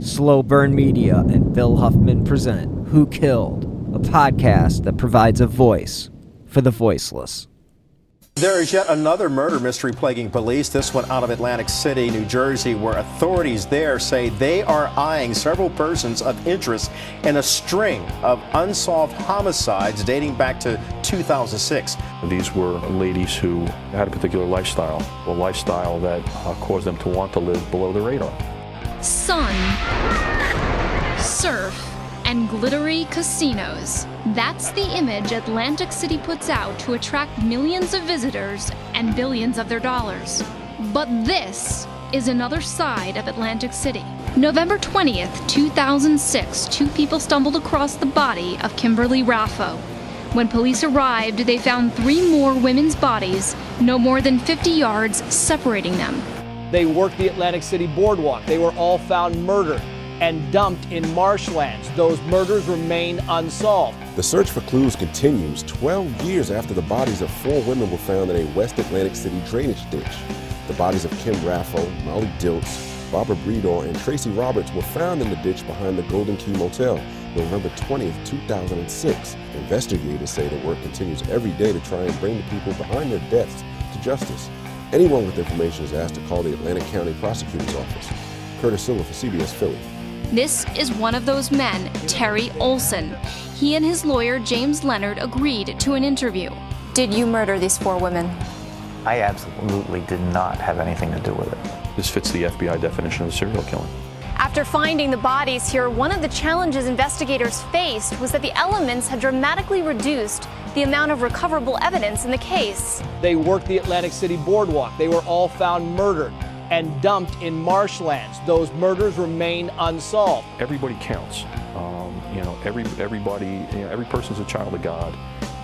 Slow Burn Media and Bill Huffman present Who Killed, a podcast that provides a voice for the voiceless. There is yet another murder mystery plaguing police, this one out of Atlantic City, New Jersey, where authorities there say they are eyeing several persons of interest in a string of unsolved homicides dating back to 2006. These were ladies who had a particular lifestyle, a lifestyle that uh, caused them to want to live below the radar. sun, surf, and glittery casinos. That's the image Atlantic City puts out to attract millions of visitors and billions of their dollars. But this is another side of Atlantic City. November 20th, 2006, two people stumbled across the body of Kimberly Raffo. When police arrived, they found three more women's bodies, no more than 50 yards separating them. They worked the Atlantic City boardwalk. They were all found murdered and dumped in marshlands. Those murders remain unsolved. The search for clues continues 12 years after the bodies of four women were found in a West Atlantic City drainage ditch. The bodies of Kim Raffo, Molly Dilts, Barbara Breidor, and Tracy Roberts were found in the ditch behind the Golden Key Motel, November 20th, 2006. Investigators say the work continues every day to try and bring the people behind their deaths to justice. Anyone with information is asked to call the Atlantic County Prosecutor's Office. Curtis Silva for CBS Philly. This is one of those men, Terry Olson. He and his lawyer, James Leonard, agreed to an interview. Did you murder these four women? I absolutely did not have anything to do with it. This fits the FBI definition of serial killing. After finding the bodies here, one of the challenges investigators faced was that the elements had dramatically reduced the amount of recoverable evidence in the case. They worked the Atlantic City boardwalk. They were all found murdered and dumped in marshlands. Those murders remain unsolved. Everybody counts. Um, you know, every everybody, you know, every person's a child of God,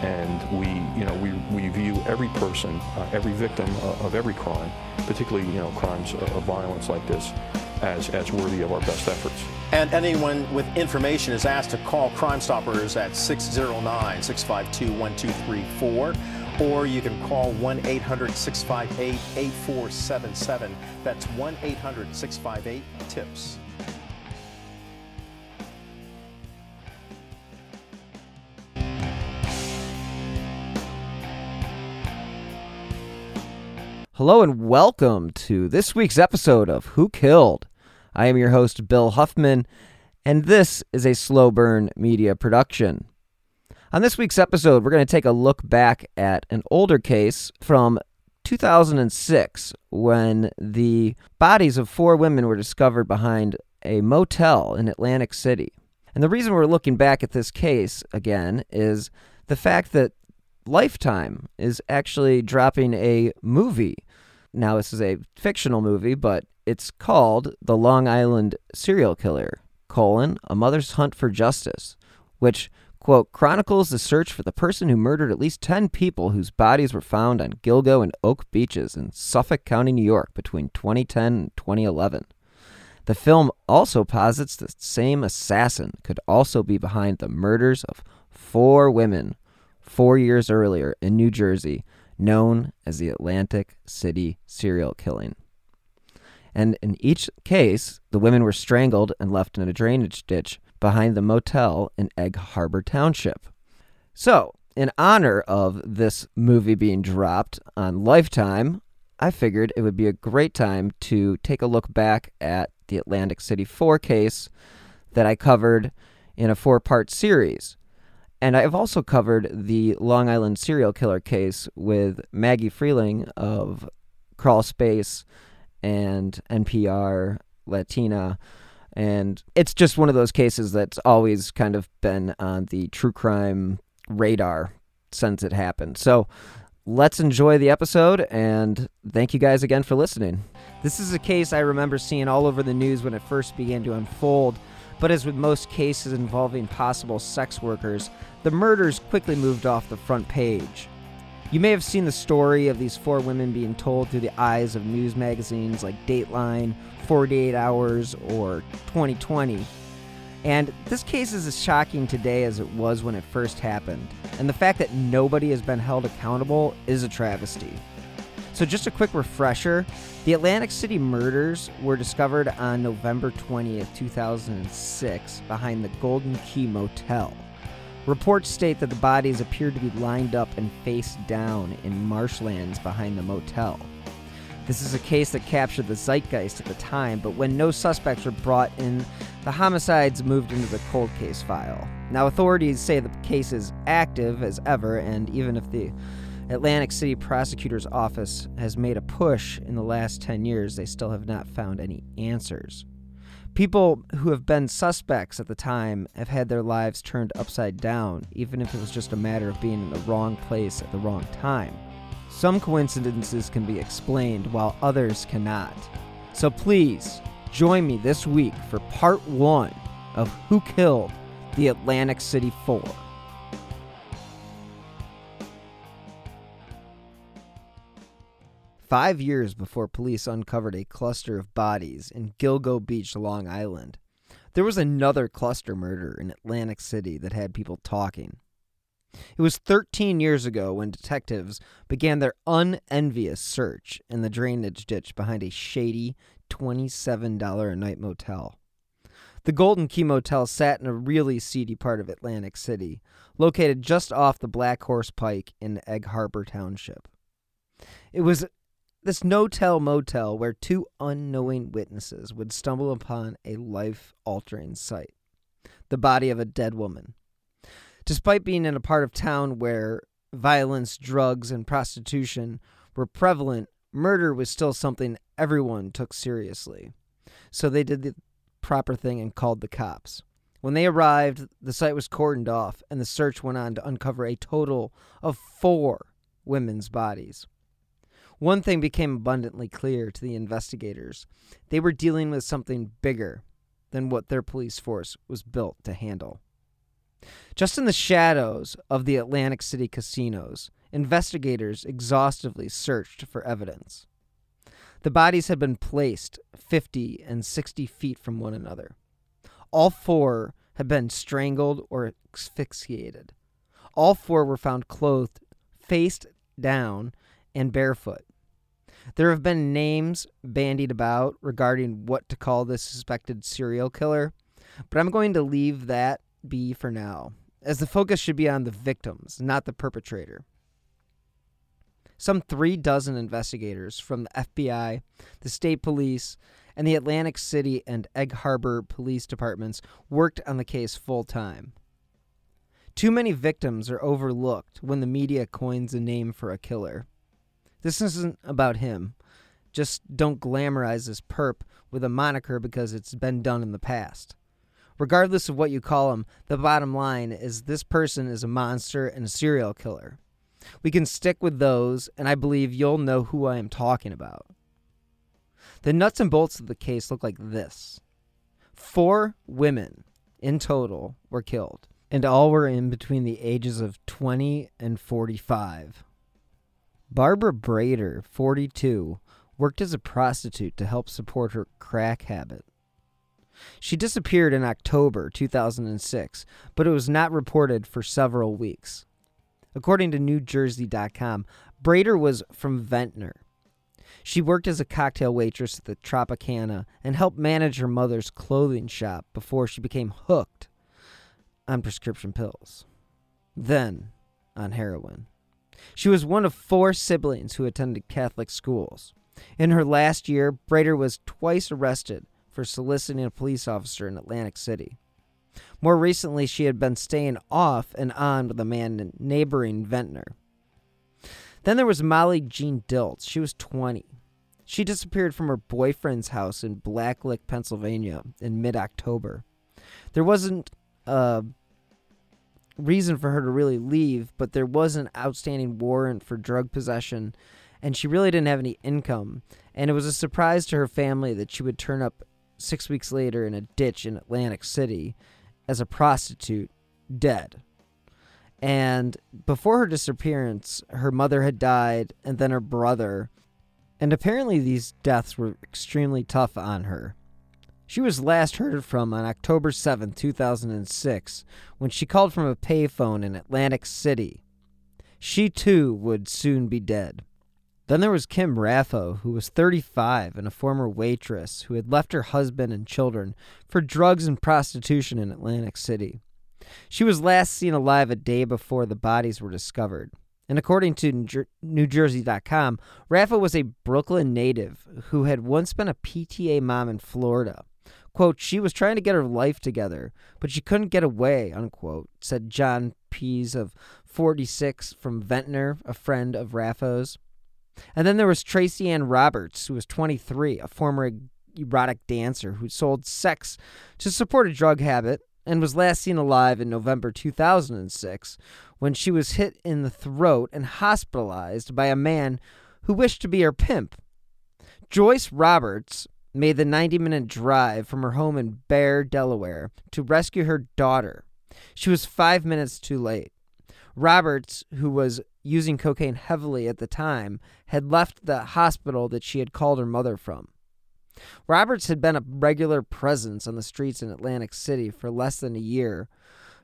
and we, you know, we, we view every person, uh, every victim uh, of every crime, particularly you know crimes of violence like this, as as worthy of our best efforts. And anyone with information is asked to call Crime Stoppers at 609 652 1234 or you can call 1 800 658 8477. That's 1 800 658 TIPS. Hello and welcome to this week's episode of Who Killed. I am your host, Bill Huffman, and this is a slow burn media production. On this week's episode, we're going to take a look back at an older case from 2006 when the bodies of four women were discovered behind a motel in Atlantic City. And the reason we're looking back at this case again is the fact that Lifetime is actually dropping a movie. Now, this is a fictional movie, but it's called The Long Island Serial Killer, colon, A Mother's Hunt for Justice, which quote, chronicles the search for the person who murdered at least 10 people whose bodies were found on Gilgo and Oak beaches in Suffolk County, New York between 2010 and 2011. The film also posits that the same assassin could also be behind the murders of four women four years earlier in New Jersey, known as the Atlantic City serial killing. And in each case, the women were strangled and left in a drainage ditch behind the motel in Egg Harbor Township. So, in honor of this movie being dropped on Lifetime, I figured it would be a great time to take a look back at the Atlantic City 4 case that I covered in a four part series. And I've also covered the Long Island serial killer case with Maggie Freleng of Crawl Space and NPR Latina and it's just one of those cases that's always kind of been on the true crime radar since it happened. So let's enjoy the episode and thank you guys again for listening. This is a case I remember seeing all over the news when it first began to unfold, but as with most cases involving possible sex workers, the murders quickly moved off the front page. You may have seen the story of these four women being told through the eyes of news magazines like Dateline, 48 Hours, or 2020. And this case is as shocking today as it was when it first happened. And the fact that nobody has been held accountable is a travesty. So, just a quick refresher the Atlantic City murders were discovered on November 20th, 2006, behind the Golden Key Motel. Reports state that the bodies appeared to be lined up and face down in marshlands behind the motel. This is a case that captured the zeitgeist at the time, but when no suspects were brought in, the homicides moved into the cold case file. Now, authorities say the case is active as ever, and even if the Atlantic City Prosecutor's Office has made a push in the last 10 years, they still have not found any answers. People who have been suspects at the time have had their lives turned upside down, even if it was just a matter of being in the wrong place at the wrong time. Some coincidences can be explained, while others cannot. So please, join me this week for part one of Who Killed the Atlantic City Four. Five years before police uncovered a cluster of bodies in Gilgo Beach, Long Island, there was another cluster murder in Atlantic City that had people talking. It was 13 years ago when detectives began their unenvious search in the drainage ditch behind a shady $27 a night motel. The Golden Key Motel sat in a really seedy part of Atlantic City, located just off the Black Horse Pike in Egg Harbor Township. It was this no-tell motel where two unknowing witnesses would stumble upon a life-altering sight the body of a dead woman. Despite being in a part of town where violence, drugs, and prostitution were prevalent, murder was still something everyone took seriously. So they did the proper thing and called the cops. When they arrived, the site was cordoned off, and the search went on to uncover a total of four women's bodies. One thing became abundantly clear to the investigators they were dealing with something bigger than what their police force was built to handle. Just in the shadows of the Atlantic City casinos, investigators exhaustively searched for evidence. The bodies had been placed 50 and 60 feet from one another. All four had been strangled or asphyxiated. All four were found clothed face down and barefoot. There have been names bandied about regarding what to call this suspected serial killer, but I'm going to leave that be for now, as the focus should be on the victims, not the perpetrator. Some three dozen investigators from the FBI, the state police, and the Atlantic City and Egg Harbor police departments worked on the case full time. Too many victims are overlooked when the media coins a name for a killer. This isn't about him. Just don't glamorize this perp with a moniker because it's been done in the past. Regardless of what you call him, the bottom line is this person is a monster and a serial killer. We can stick with those, and I believe you'll know who I am talking about. The nuts and bolts of the case look like this four women in total were killed, and all were in between the ages of 20 and 45. Barbara Brader, 42, worked as a prostitute to help support her crack habit. She disappeared in October 2006, but it was not reported for several weeks. According to NewJersey.com, Brader was from Ventnor. She worked as a cocktail waitress at the Tropicana and helped manage her mother's clothing shop before she became hooked on prescription pills. Then on heroin. She was one of four siblings who attended Catholic schools. In her last year, Brader was twice arrested for soliciting a police officer in Atlantic City. More recently, she had been staying off and on with a man in neighboring Ventnor. Then there was Molly Jean Dilts. She was 20. She disappeared from her boyfriend's house in Blacklick, Pennsylvania in mid October. There wasn't a reason for her to really leave, but there was an outstanding warrant for drug possession, and she really didn't have any income. And it was a surprise to her family that she would turn up six weeks later in a ditch in Atlantic City as a prostitute, dead. And before her disappearance, her mother had died, and then her brother. And apparently, these deaths were extremely tough on her. She was last heard from on October 7, 2006, when she called from a payphone in Atlantic City. She too would soon be dead. Then there was Kim Raffo, who was 35 and a former waitress who had left her husband and children for drugs and prostitution in Atlantic City. She was last seen alive a day before the bodies were discovered. And according to NewJersey.com, Raffo was a Brooklyn native who had once been a PTA mom in Florida. Quote, she was trying to get her life together, but she couldn't get away, unquote, said John Pease of 46 from Ventnor, a friend of Raffo's. And then there was Tracy Ann Roberts, who was 23, a former erotic dancer who sold sex to support a drug habit and was last seen alive in November 2006 when she was hit in the throat and hospitalized by a man who wished to be her pimp. Joyce Roberts made the 90 minute drive from her home in Bear, Delaware to rescue her daughter. She was five minutes too late. Roberts, who was using cocaine heavily at the time, had left the hospital that she had called her mother from. Roberts had been a regular presence on the streets in Atlantic City for less than a year,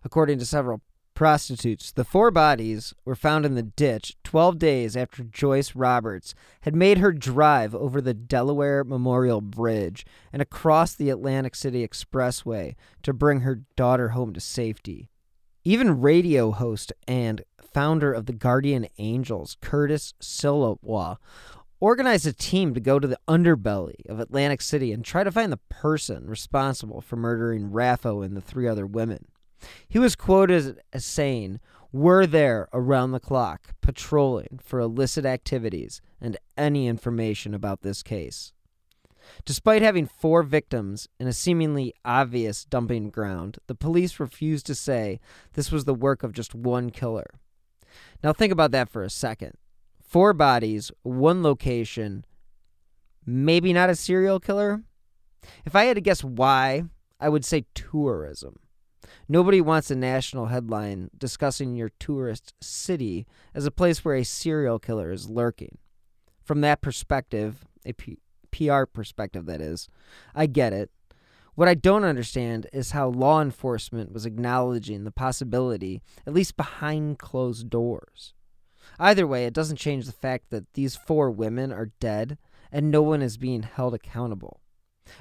according to several prostitutes. The four bodies were found in the ditch 12 days after Joyce Roberts had made her drive over the Delaware Memorial Bridge and across the Atlantic City Expressway to bring her daughter home to safety. Even radio host and founder of the Guardian Angels, Curtis Sliwa, organized a team to go to the underbelly of Atlantic City and try to find the person responsible for murdering Raffo and the three other women. He was quoted as saying, We're there around the clock, patrolling for illicit activities and any information about this case. Despite having four victims in a seemingly obvious dumping ground, the police refused to say this was the work of just one killer. Now, think about that for a second. Four bodies, one location, maybe not a serial killer? If I had to guess why, I would say tourism. Nobody wants a national headline discussing your tourist city as a place where a serial killer is lurking. From that perspective, a P- PR perspective, that is, I get it. What I don't understand is how law enforcement was acknowledging the possibility, at least behind closed doors. Either way, it doesn't change the fact that these four women are dead and no one is being held accountable.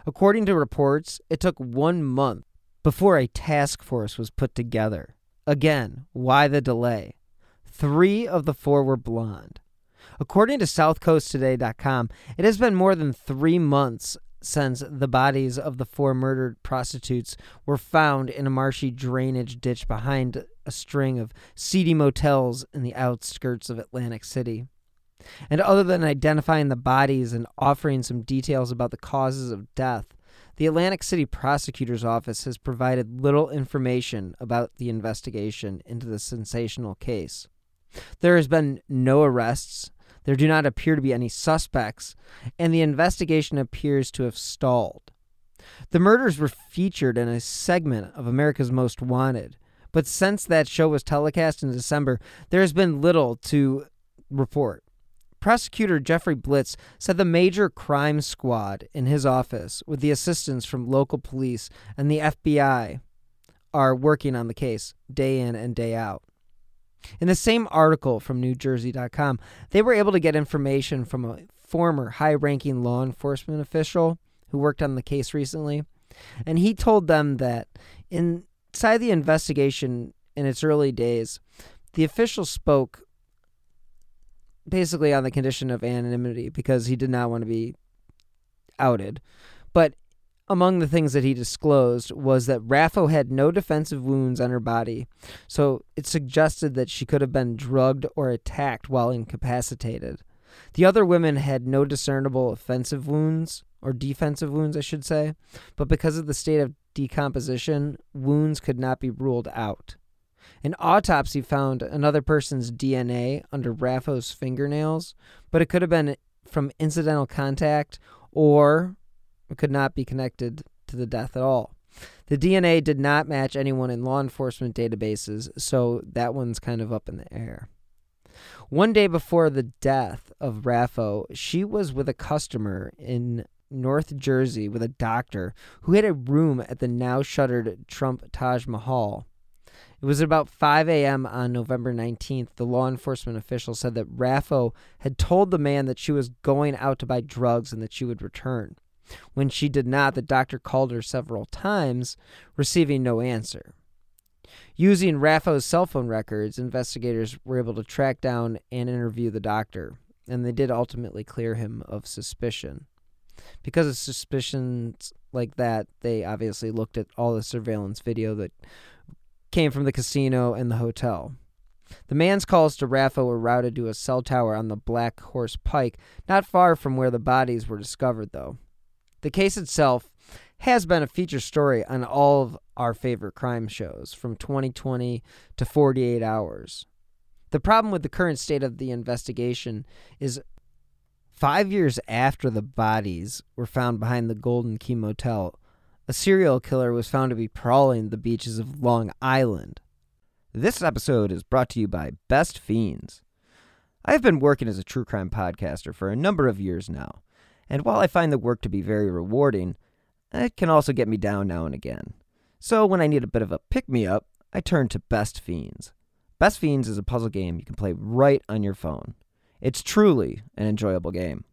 According to reports, it took one month before a task force was put together. Again, why the delay? Three of the four were blonde. According to SouthCoastToday.com, it has been more than three months since the bodies of the four murdered prostitutes were found in a marshy drainage ditch behind a string of seedy motels in the outskirts of Atlantic City. And other than identifying the bodies and offering some details about the causes of death, the Atlantic City Prosecutor's Office has provided little information about the investigation into the sensational case. There has been no arrests, there do not appear to be any suspects, and the investigation appears to have stalled. The murders were featured in a segment of America's Most Wanted, but since that show was telecast in December, there has been little to report. Prosecutor Jeffrey Blitz said the major crime squad in his office, with the assistance from local police and the FBI, are working on the case day in and day out. In the same article from NewJersey.com, they were able to get information from a former high ranking law enforcement official who worked on the case recently. And he told them that inside the investigation in its early days, the official spoke basically on the condition of anonymity because he did not want to be outed. But among the things that he disclosed was that Raffo had no defensive wounds on her body, so it suggested that she could have been drugged or attacked while incapacitated. The other women had no discernible offensive wounds, or defensive wounds, I should say, but because of the state of decomposition, wounds could not be ruled out. An autopsy found another person's DNA under Raffo's fingernails, but it could have been from incidental contact or it could not be connected to the death at all. The DNA did not match anyone in law enforcement databases, so that one's kind of up in the air. One day before the death of Raffo, she was with a customer in North Jersey with a doctor who had a room at the now shuttered Trump Taj Mahal. It was about 5 a.m. on November 19th. The law enforcement official said that Raffo had told the man that she was going out to buy drugs and that she would return. When she did not, the doctor called her several times, receiving no answer. Using Raffo's cell phone records, investigators were able to track down and interview the doctor, and they did ultimately clear him of suspicion. Because of suspicions like that, they obviously looked at all the surveillance video that came from the casino and the hotel. The man's calls to Raffo were routed to a cell tower on the Black Horse Pike, not far from where the bodies were discovered, though. The case itself has been a feature story on all of our favorite crime shows from 2020 to 48 hours. The problem with the current state of the investigation is five years after the bodies were found behind the Golden Key Motel, a serial killer was found to be prowling the beaches of Long Island. This episode is brought to you by Best Fiends. I have been working as a true crime podcaster for a number of years now, and while I find the work to be very rewarding, it can also get me down now and again. So when I need a bit of a pick me up, I turn to Best Fiends. Best Fiends is a puzzle game you can play right on your phone. It's truly an enjoyable game.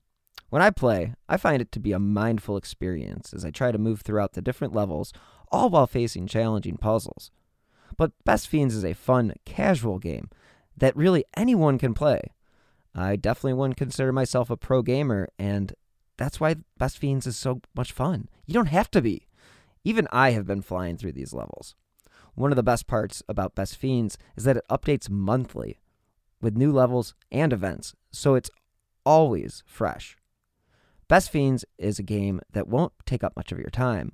When I play, I find it to be a mindful experience as I try to move throughout the different levels, all while facing challenging puzzles. But Best Fiends is a fun, casual game that really anyone can play. I definitely wouldn't consider myself a pro gamer, and that's why Best Fiends is so much fun. You don't have to be. Even I have been flying through these levels. One of the best parts about Best Fiends is that it updates monthly with new levels and events, so it's always fresh. Best Fiends is a game that won't take up much of your time,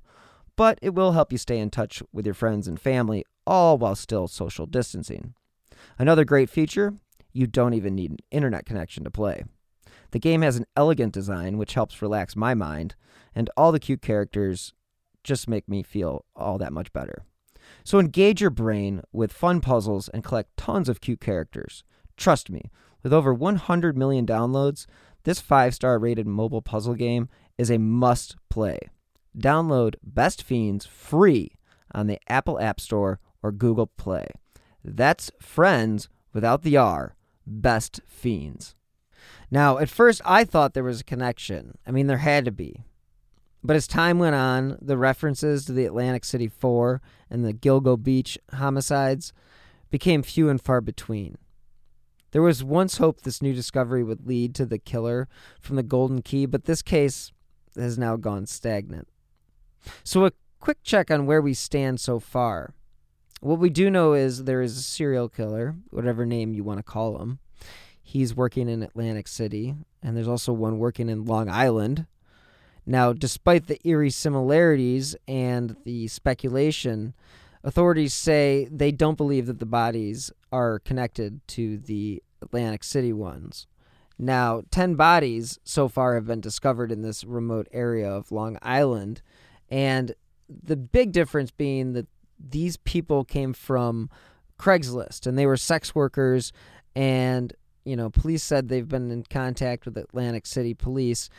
but it will help you stay in touch with your friends and family, all while still social distancing. Another great feature you don't even need an internet connection to play. The game has an elegant design, which helps relax my mind, and all the cute characters just make me feel all that much better. So engage your brain with fun puzzles and collect tons of cute characters. Trust me, with over 100 million downloads, this 5-star rated mobile puzzle game is a must play. Download Best Fiends free on the Apple App Store or Google Play. That's friends without the R, Best Fiends. Now, at first, I thought there was a connection. I mean, there had to be. But as time went on, the references to the Atlantic City Four and the Gilgo Beach homicides became few and far between. There was once hope this new discovery would lead to the killer from the Golden Key, but this case has now gone stagnant. So, a quick check on where we stand so far. What we do know is there is a serial killer, whatever name you want to call him, He's working in Atlantic City, and there's also one working in Long Island. Now, despite the eerie similarities and the speculation, authorities say they don't believe that the bodies are connected to the Atlantic City ones. Now, 10 bodies so far have been discovered in this remote area of Long Island, and the big difference being that these people came from Craigslist and they were sex workers and you know, police said they've been in contact with Atlantic City police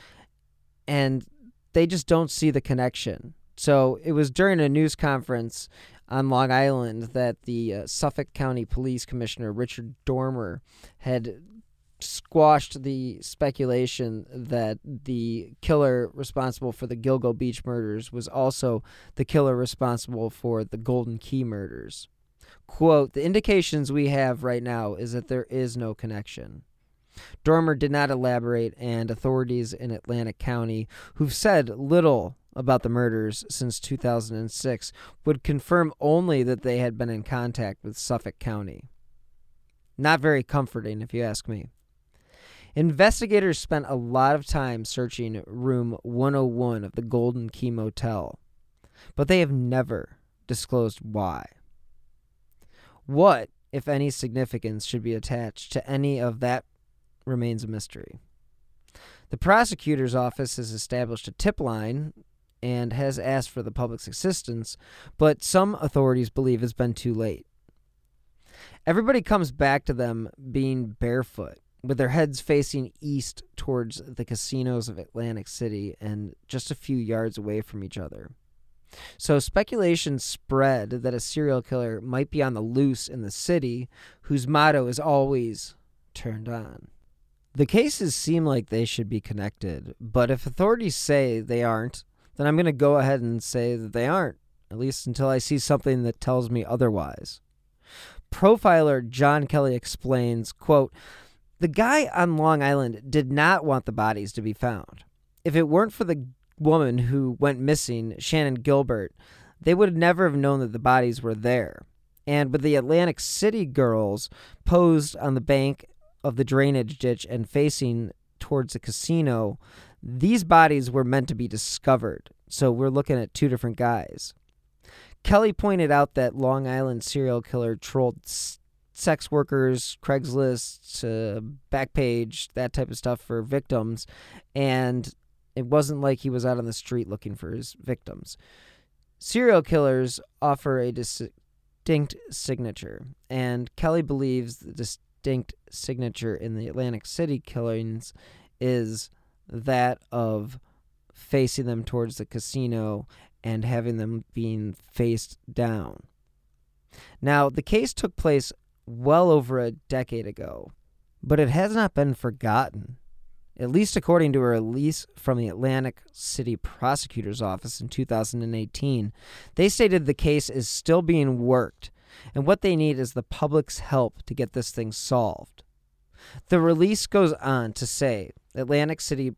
and they just don't see the connection. So it was during a news conference on Long Island that the uh, Suffolk County Police Commissioner Richard Dormer had squashed the speculation that the killer responsible for the Gilgo Beach murders was also the killer responsible for the Golden Key murders. Quote, the indications we have right now is that there is no connection. Dormer did not elaborate, and authorities in Atlantic County, who've said little about the murders since 2006, would confirm only that they had been in contact with Suffolk County. Not very comforting, if you ask me. Investigators spent a lot of time searching room 101 of the Golden Key Motel, but they have never disclosed why. What, if any, significance should be attached to any of that remains a mystery. The prosecutor's office has established a tip line and has asked for the public's assistance, but some authorities believe it's been too late. Everybody comes back to them being barefoot, with their heads facing east towards the casinos of Atlantic City and just a few yards away from each other. So speculation spread that a serial killer might be on the loose in the city, whose motto is always turned on. The cases seem like they should be connected, but if authorities say they aren't, then I'm going to go ahead and say that they aren't, at least until I see something that tells me otherwise. Profiler John Kelly explains, quote, "The guy on Long Island did not want the bodies to be found. If it weren't for the woman who went missing, Shannan Gilbert, they would never have known that the bodies were there. And with the Atlantic City girls posed on the bank of the drainage ditch and facing towards the casino, these bodies were meant to be discovered. So we're looking at two different guys. Kelly pointed out that Long Island serial killer trolled sex workers, Craigslist, uh, Backpage, that type of stuff for victims, and it wasn't like he was out on the street looking for his victims. Serial killers offer a distinct signature, and Kelly believes the distinct signature in the Atlantic City killings is that of facing them towards the casino and having them being faced down. Now, the case took place well over a decade ago, but it has not been forgotten. At least according to a release from the Atlantic City Prosecutor's Office in 2018, they stated the case is still being worked, and what they need is the public's help to get this thing solved. The release goes on to say Atlantic City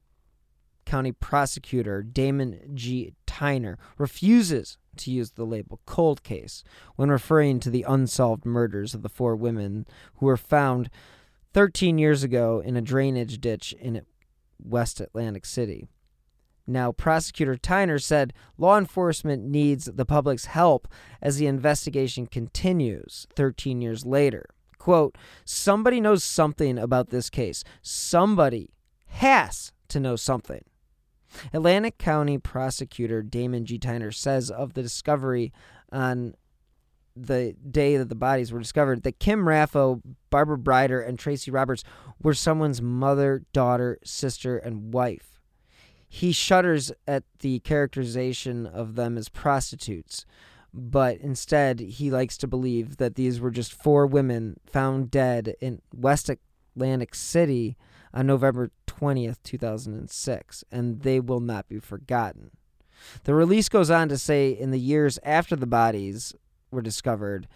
County Prosecutor Damon G. Tyner refuses to use the label cold case when referring to the unsolved murders of the four women who were found 13 years ago in a drainage ditch in West Atlantic City. Now, Prosecutor Tyner said law enforcement needs the public's help as the investigation continues 13 years later. Quote, somebody knows something about this case. Somebody has to know something. Atlantic County Prosecutor Damon G. Tyner says of the discovery on the day that the bodies were discovered that Kim Raffo, Barbara Breidor, and Tracy Roberts were someone's mother, daughter, sister, and wife. He shudders at the characterization of them as prostitutes, but instead he likes to believe that these were just four women found dead in West Atlantic City on November 20th, 2006, and they will not be forgotten. The release goes on to say in the years after the bodies were discovered,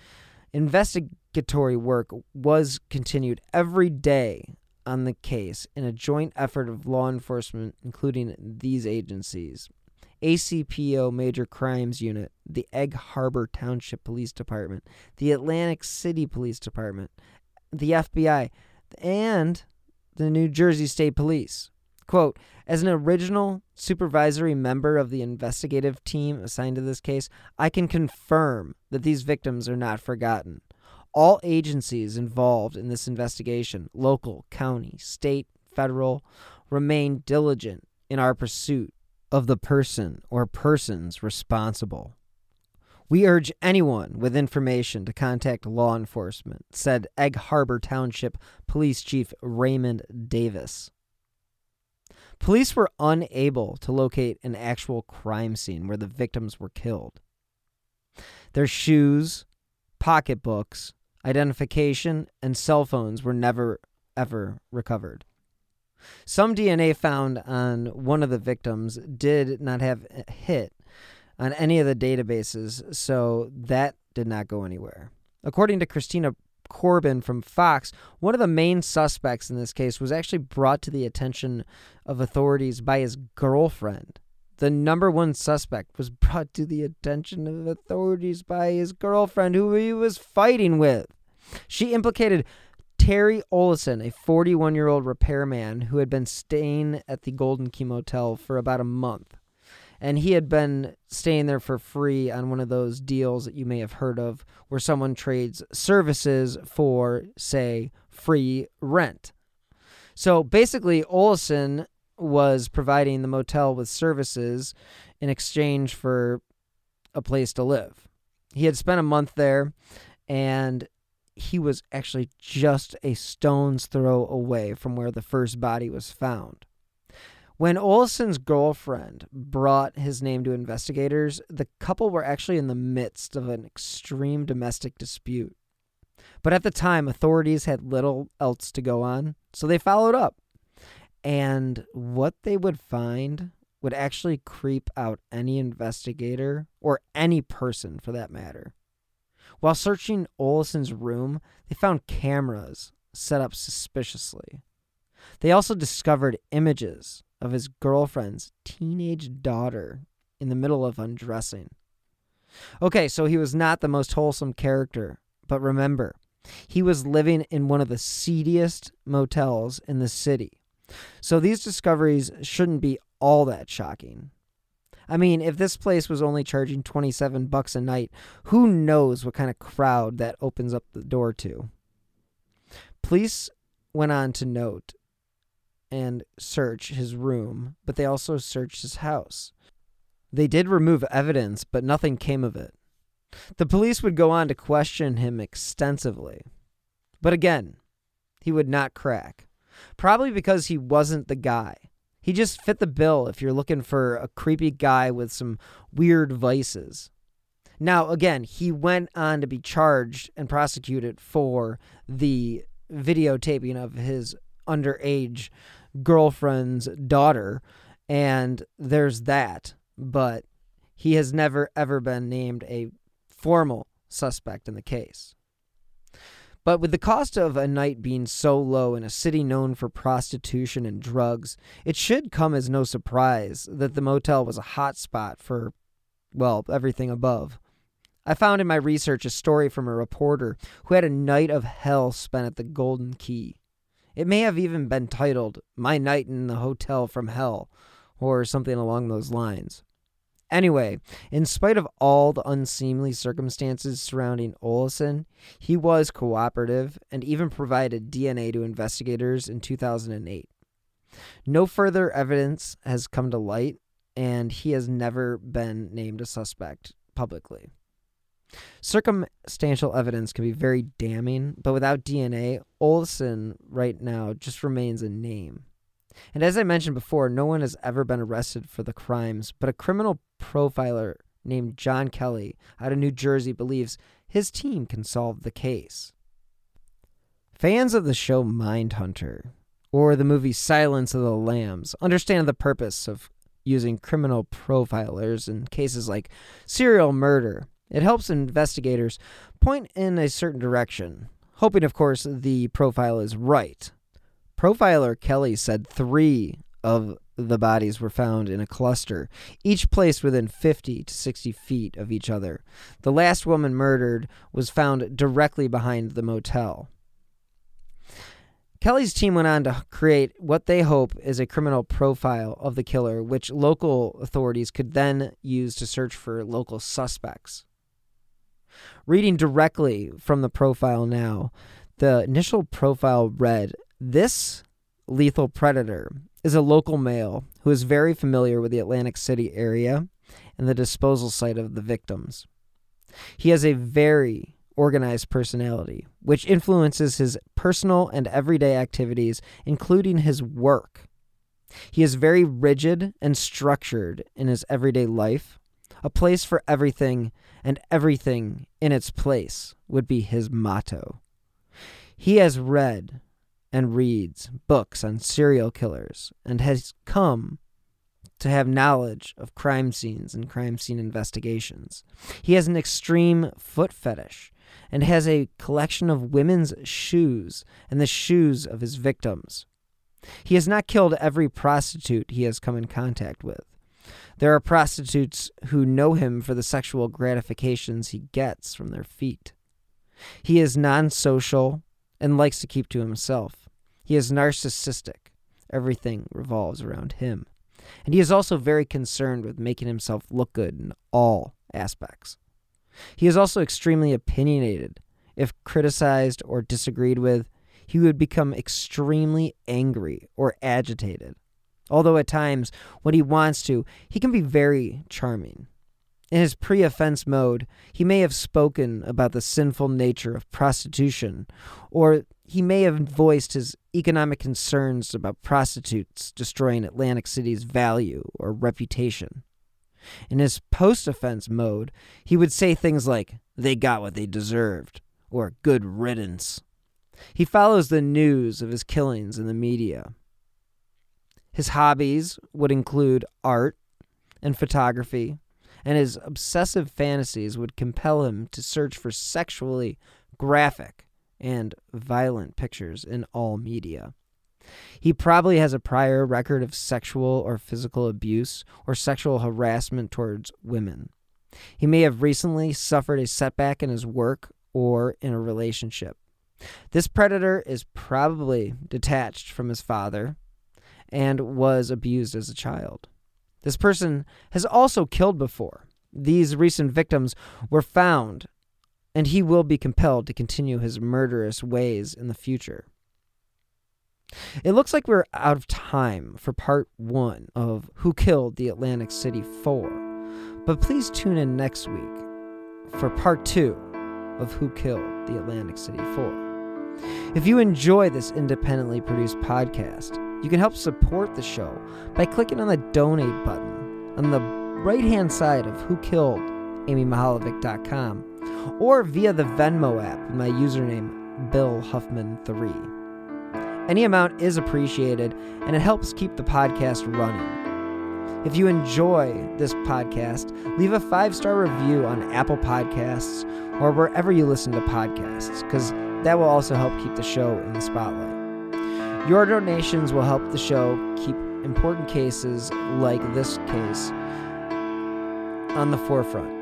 investigatory work was continued every day on the case in a joint effort of law enforcement, including these agencies ACPO Major Crimes Unit, the Egg Harbor Township Police Department, the Atlantic City Police Department, the FBI, and the New Jersey State Police. Quote, as an original supervisory member of the investigative team assigned to this case, I can confirm that these victims are not forgotten. All agencies involved in this investigation, local, county, state, federal, remain diligent in our pursuit of the person or persons responsible. We urge anyone with information to contact law enforcement, said Egg Harbor Township Police Chief Raymond Davis. Police were unable to locate an actual crime scene where the victims were killed. Their shoes, pocketbooks, identification, and cell phones were never, ever recovered. Some DNA found on one of the victims did not have a hit on any of the databases, so that did not go anywhere. According to Christina Corbin from Fox, one of the main suspects in this case was actually brought to the attention of authorities by his girlfriend. The number one suspect was brought to the attention of authorities by his girlfriend, who he was fighting with. She implicated Terry Olson, a 41 year old repairman who had been staying at the Golden Key Motel for about a month And he had been staying there for free on one of those deals that you may have heard of where someone trades services for, say, free rent. So basically, Olson was providing the motel with services in exchange for a place to live. He had spent a month there and he was actually just a stone's throw away from where the first body was found. When Olson's girlfriend brought his name to investigators, the couple were actually in the midst of an extreme domestic dispute. But at the time, authorities had little else to go on, so they followed up. And what they would find would actually creep out any investigator or any person for that matter. While searching Olson's room, they found cameras set up suspiciously. They also discovered images of his girlfriend's teenage daughter in the middle of undressing. Okay, so he was not the most wholesome character, but remember, he was living in one of the seediest motels in the city. So these discoveries shouldn't be all that shocking. I mean, if this place was only charging 27 bucks a night, who knows what kind of crowd that opens up the door to. Police went on to note and search his room, but they also searched his house. They did remove evidence, but nothing came of it. The police would go on to question him extensively. But again, he would not crack. Probably because he wasn't the guy. He just fit the bill if you're looking for a creepy guy with some weird vices. Now, again, he went on to be charged and prosecuted for the videotaping of his underage girlfriend's daughter, and there's that. But he has never, ever been named a formal suspect in the case. But with the cost of a night being so low in a city known for prostitution and drugs, it should come as no surprise that the motel was a hot spot for, well, everything above. I found in my research a story from a reporter who had a night of hell spent at the Golden Key. It may have even been titled My Night in the Hotel from Hell, or something along those lines. Anyway, in spite of all the unseemly circumstances surrounding Olson, he was cooperative and even provided DNA to investigators in 2008. No further evidence has come to light, and he has never been named a suspect publicly. Circumstantial evidence can be very damning, but without DNA, Olson right now just remains a name. And as I mentioned before, no one has ever been arrested for the crimes, but a criminal profiler named John Kelly out of New Jersey believes his team can solve the case. Fans of the show Mindhunter or the movie Silence of the Lambs understand the purpose of using criminal profilers in cases like serial murder. It helps investigators point in a certain direction, hoping, of course, the profile is right. Profiler Kelly said three of the bodies were found in a cluster, each placed within 50 to 60 feet of each other. The last woman murdered was found directly behind the motel. Kelly's team went on to create what they hope is a criminal profile of the killer, which local authorities could then use to search for local suspects. Reading directly from the profile now, the initial profile read This lethal predator is a local male who is very familiar with the Atlantic City area and the disposal site of the victims. He has a very organized personality, which influences his personal and everyday activities, including his work. He is very rigid and structured in his everyday life. A place for everything and everything in its place would be his motto. He has read and reads books on serial killers and has come to have knowledge of crime scenes and crime scene investigations. He has an extreme foot fetish and has a collection of women's shoes and the shoes of his victims. He has not killed every prostitute he has come in contact with. There are prostitutes who know him for the sexual gratifications he gets from their feet. He is non social and likes to keep to himself. He is narcissistic. Everything revolves around him. And he is also very concerned with making himself look good in all aspects. He is also extremely opinionated. If criticized or disagreed with, he would become extremely angry or agitated. Although at times, when he wants to, he can be very charming. In his pre offense mode, he may have spoken about the sinful nature of prostitution, or he may have voiced his economic concerns about prostitutes destroying Atlantic City's value or reputation. In his post offense mode, he would say things like, they got what they deserved, or good riddance. He follows the news of his killings in the media. His hobbies would include art and photography, and his obsessive fantasies would compel him to search for sexually graphic and violent pictures in all media. He probably has a prior record of sexual or physical abuse or sexual harassment towards women. He may have recently suffered a setback in his work or in a relationship. This predator is probably detached from his father and was abused as a child. This person has also killed before. These recent victims were found, and he will be compelled to continue his murderous ways in the future. It looks like we're out of time for part one of Who Killed the Atlantic City Four, but please tune in next week for part two of Who Killed the Atlantic City Four. If you enjoy this independently produced podcast, you can help support the show by clicking on the donate button on the right hand side of whokilledamymihaljevic.com or via the Venmo app with my username BillHuffman3. Any amount is appreciated and it helps keep the podcast running. If you enjoy this podcast, leave a five star review on Apple Podcasts or wherever you listen to podcasts, because that will also help keep the show in the spotlight. Your donations will help the show keep important cases like this case on the forefront.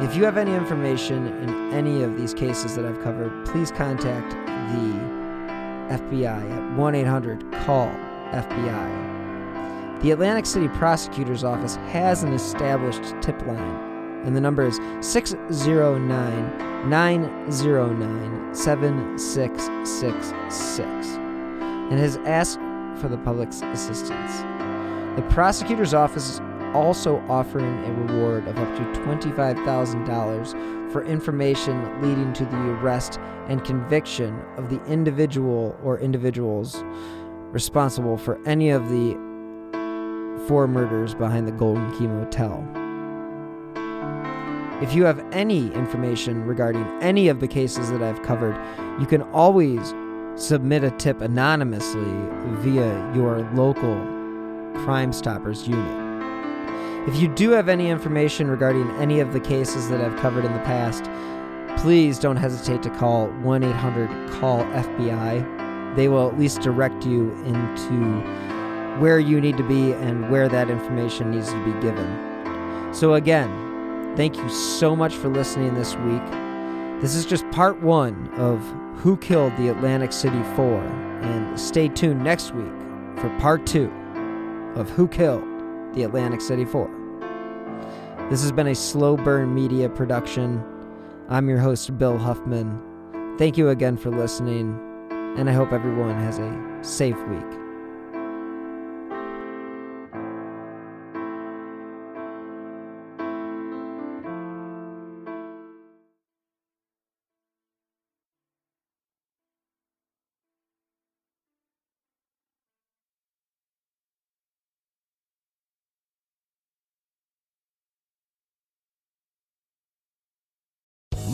If you have any information in any of these cases that I've covered, please contact the FBI at 1 800 CALL FBI. The Atlantic City Prosecutor's Office has an established tip line, and the number is 609 909 7666 and has asked for the public's assistance. The prosecutor's office also offering a reward of up to $25,000 for information leading to the arrest and conviction of the individual or individuals responsible for any of the four murders behind the Golden Key Motel. If you have any information regarding any of the cases that I've covered, you can always submit a tip anonymously via your local Crime Stoppers unit. If you do have any information regarding any of the cases that I've covered in the past, please don't hesitate to call 1 800 CALL FBI. They will at least direct you into where you need to be and where that information needs to be given. So, again, thank you so much for listening this week. This is just part one of Who Killed the Atlantic City Four, and stay tuned next week for part two of Who Killed the Atlantic City Four. This has been a Slow Burn Media production. I'm your host, Bill Huffman. Thank you again for listening, and I hope everyone has a safe week.